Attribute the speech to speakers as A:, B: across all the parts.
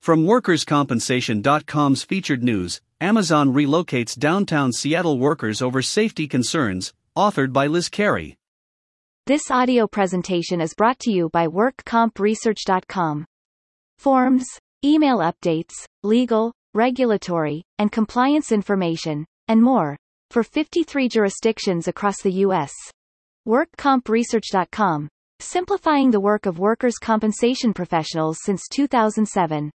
A: From WorkersCompensation.com's featured news, Amazon relocates downtown Seattle workers over safety concerns, authored by Liz Carey.
B: This audio presentation is brought to you by WorkCompResearch.com. Forms, email updates, legal, regulatory, and compliance information, and more, for 53 jurisdictions across the U.S. WorkCompResearch.com, simplifying the work of workers' compensation professionals since 2007.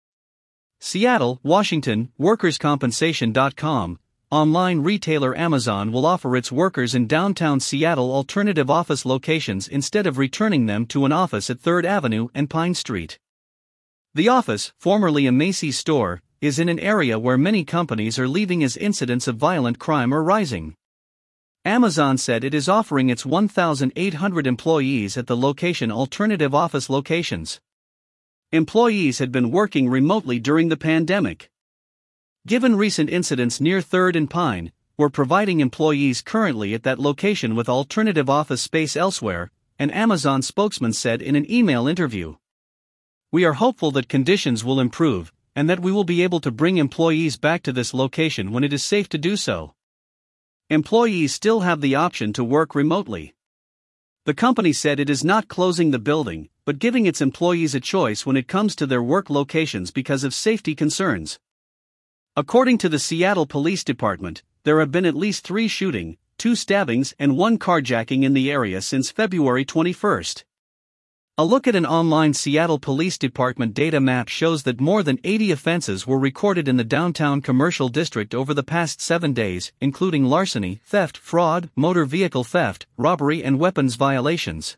A: Seattle, Washington, WorkersCompensation.com. Online retailer Amazon will offer its workers in downtown Seattle alternative office locations instead of returning them to an office at 3rd Avenue and Pine Street. The office, formerly a Macy's store, is in an area where many companies are leaving as incidents of violent crime are rising. Amazon said it is offering its 1,800 employees at the location alternative office locations. Employees had been working remotely during the pandemic. Given recent incidents near 3rd and Pine, we're providing employees currently at that location with alternative office space elsewhere, an Amazon spokesman said in an email interview. We are hopeful that conditions will improve, and that we will be able to bring employees back to this location when it is safe to do so. Employees still have the option to work remotely. The company said it is not closing the building, but giving its employees a choice when it comes to their work locations because of safety concerns. According to the Seattle Police Department, there have been at least three shooting, two stabbings, and one carjacking in the area since February 21. A look at an online Seattle Police Department data map shows that more than 80 offenses were recorded in the downtown commercial district over the past seven days, including larceny, theft, fraud, motor vehicle theft, robbery, and weapons violations.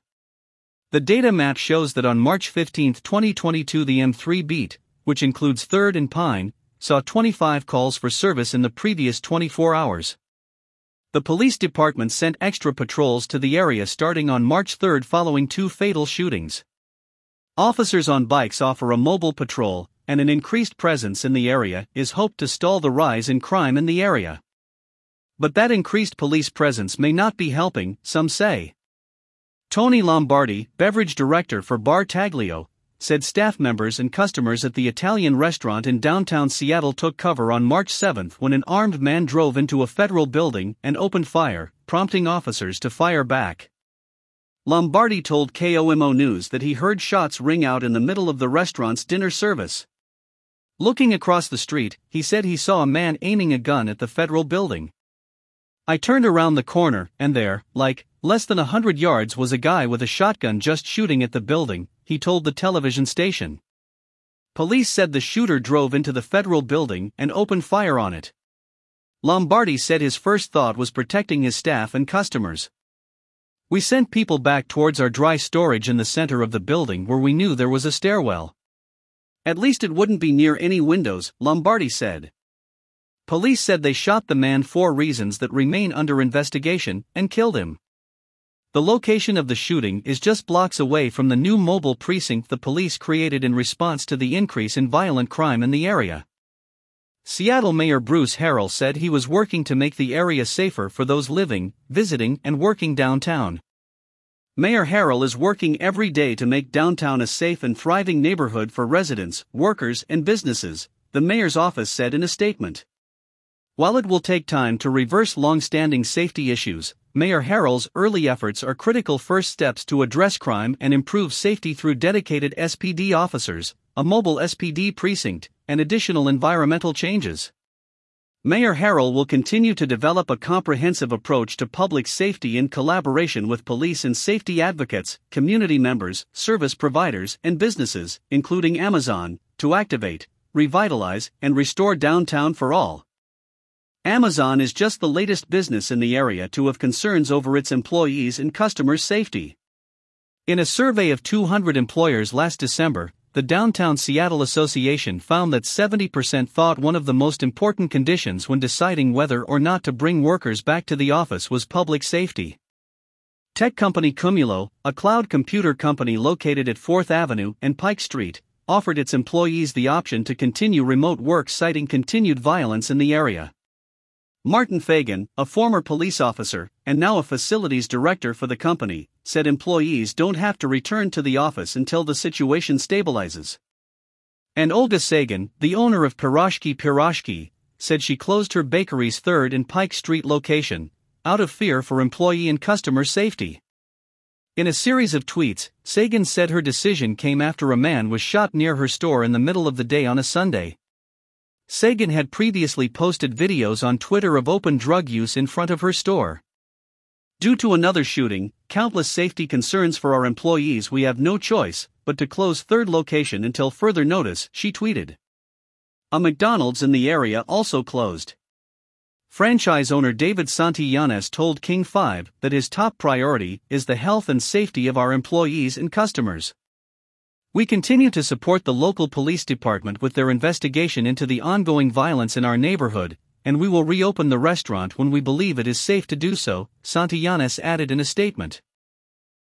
A: The data map shows that on March 15, 2022, the M3 beat, which includes 3rd and Pine, saw 25 calls for service in the previous 24 hours. The police department sent extra patrols to the area starting on March 3 following two fatal shootings. Officers on bikes offer a mobile patrol, and an increased presence in the area is hoped to stall the rise in crime in the area. But that increased police presence may not be helping, some say. Tony Lombardi, beverage director for Bar Taglio, said staff members and customers at the Italian restaurant in downtown Seattle took cover on March 7 when an armed man drove into a federal building and opened fire, prompting officers to fire back. Lombardi told KOMO News that he heard shots ring out in the middle of the restaurant's dinner service. Looking across the street, he said he saw a man aiming a gun at the federal building. I turned around the corner, and there, like, less than a hundred yards, was a guy with a shotgun just shooting at the building, he told the television station. Police said the shooter drove into the federal building and opened fire on it. Lombardi said his first thought was protecting his staff and customers. We sent people back towards our dry storage in the center of the building where we knew there was a stairwell. At least it wouldn't be near any windows, Lombardi said. Police said they shot the man for reasons that remain under investigation and killed him. The location of the shooting is just blocks away from the new mobile precinct the police created in response to the increase in violent crime in the area. Seattle Mayor Bruce Harrell said he was working to make the area safer for those living, visiting, and working downtown. Mayor Harrell is working every day to make downtown a safe and thriving neighborhood for residents, workers, and businesses, the mayor's office said in a statement. While it will take time to reverse long standing safety issues, Mayor Harrell's early efforts are critical first steps to address crime and improve safety through dedicated SPD officers, a mobile SPD precinct, and additional environmental changes. Mayor Harrell will continue to develop a comprehensive approach to public safety in collaboration with police and safety advocates, community members, service providers, and businesses, including Amazon, to activate, revitalize, and restore downtown for all. Amazon is just the latest business in the area to have concerns over its employees and customers' safety. In a survey of 200 employers last December, the Downtown Seattle Association found that 70% thought one of the most important conditions when deciding whether or not to bring workers back to the office was public safety. Tech company Qumulo, a cloud computer company located at 4th Avenue and Pike Street, offered its employees the option to continue remote work citing continued violence in the area. Martin Fagan, a former police officer and now a facilities director for the company, said employees don't have to return to the office until the situation stabilizes. And Olga Sagan, the owner of Piroshky Piroshky, said she closed her bakery's 3rd and Pike Street location, out of fear for employee and customer safety. In a series of tweets, Sagan said her decision came after a man was shot near her store in the middle of the day on a Sunday. Sagan had previously posted videos on Twitter of open drug use in front of her store. Due to another shooting, countless safety concerns for our employees, we have no choice but to close third location until further notice, she tweeted. A McDonald's in the area also closed. Franchise owner David Santillanes told King 5 that his top priority is the health and safety of our employees and customers. We continue to support the local police department with their investigation into the ongoing violence in our neighborhood, and we will reopen the restaurant when we believe it is safe to do so, Santillanes added in a statement.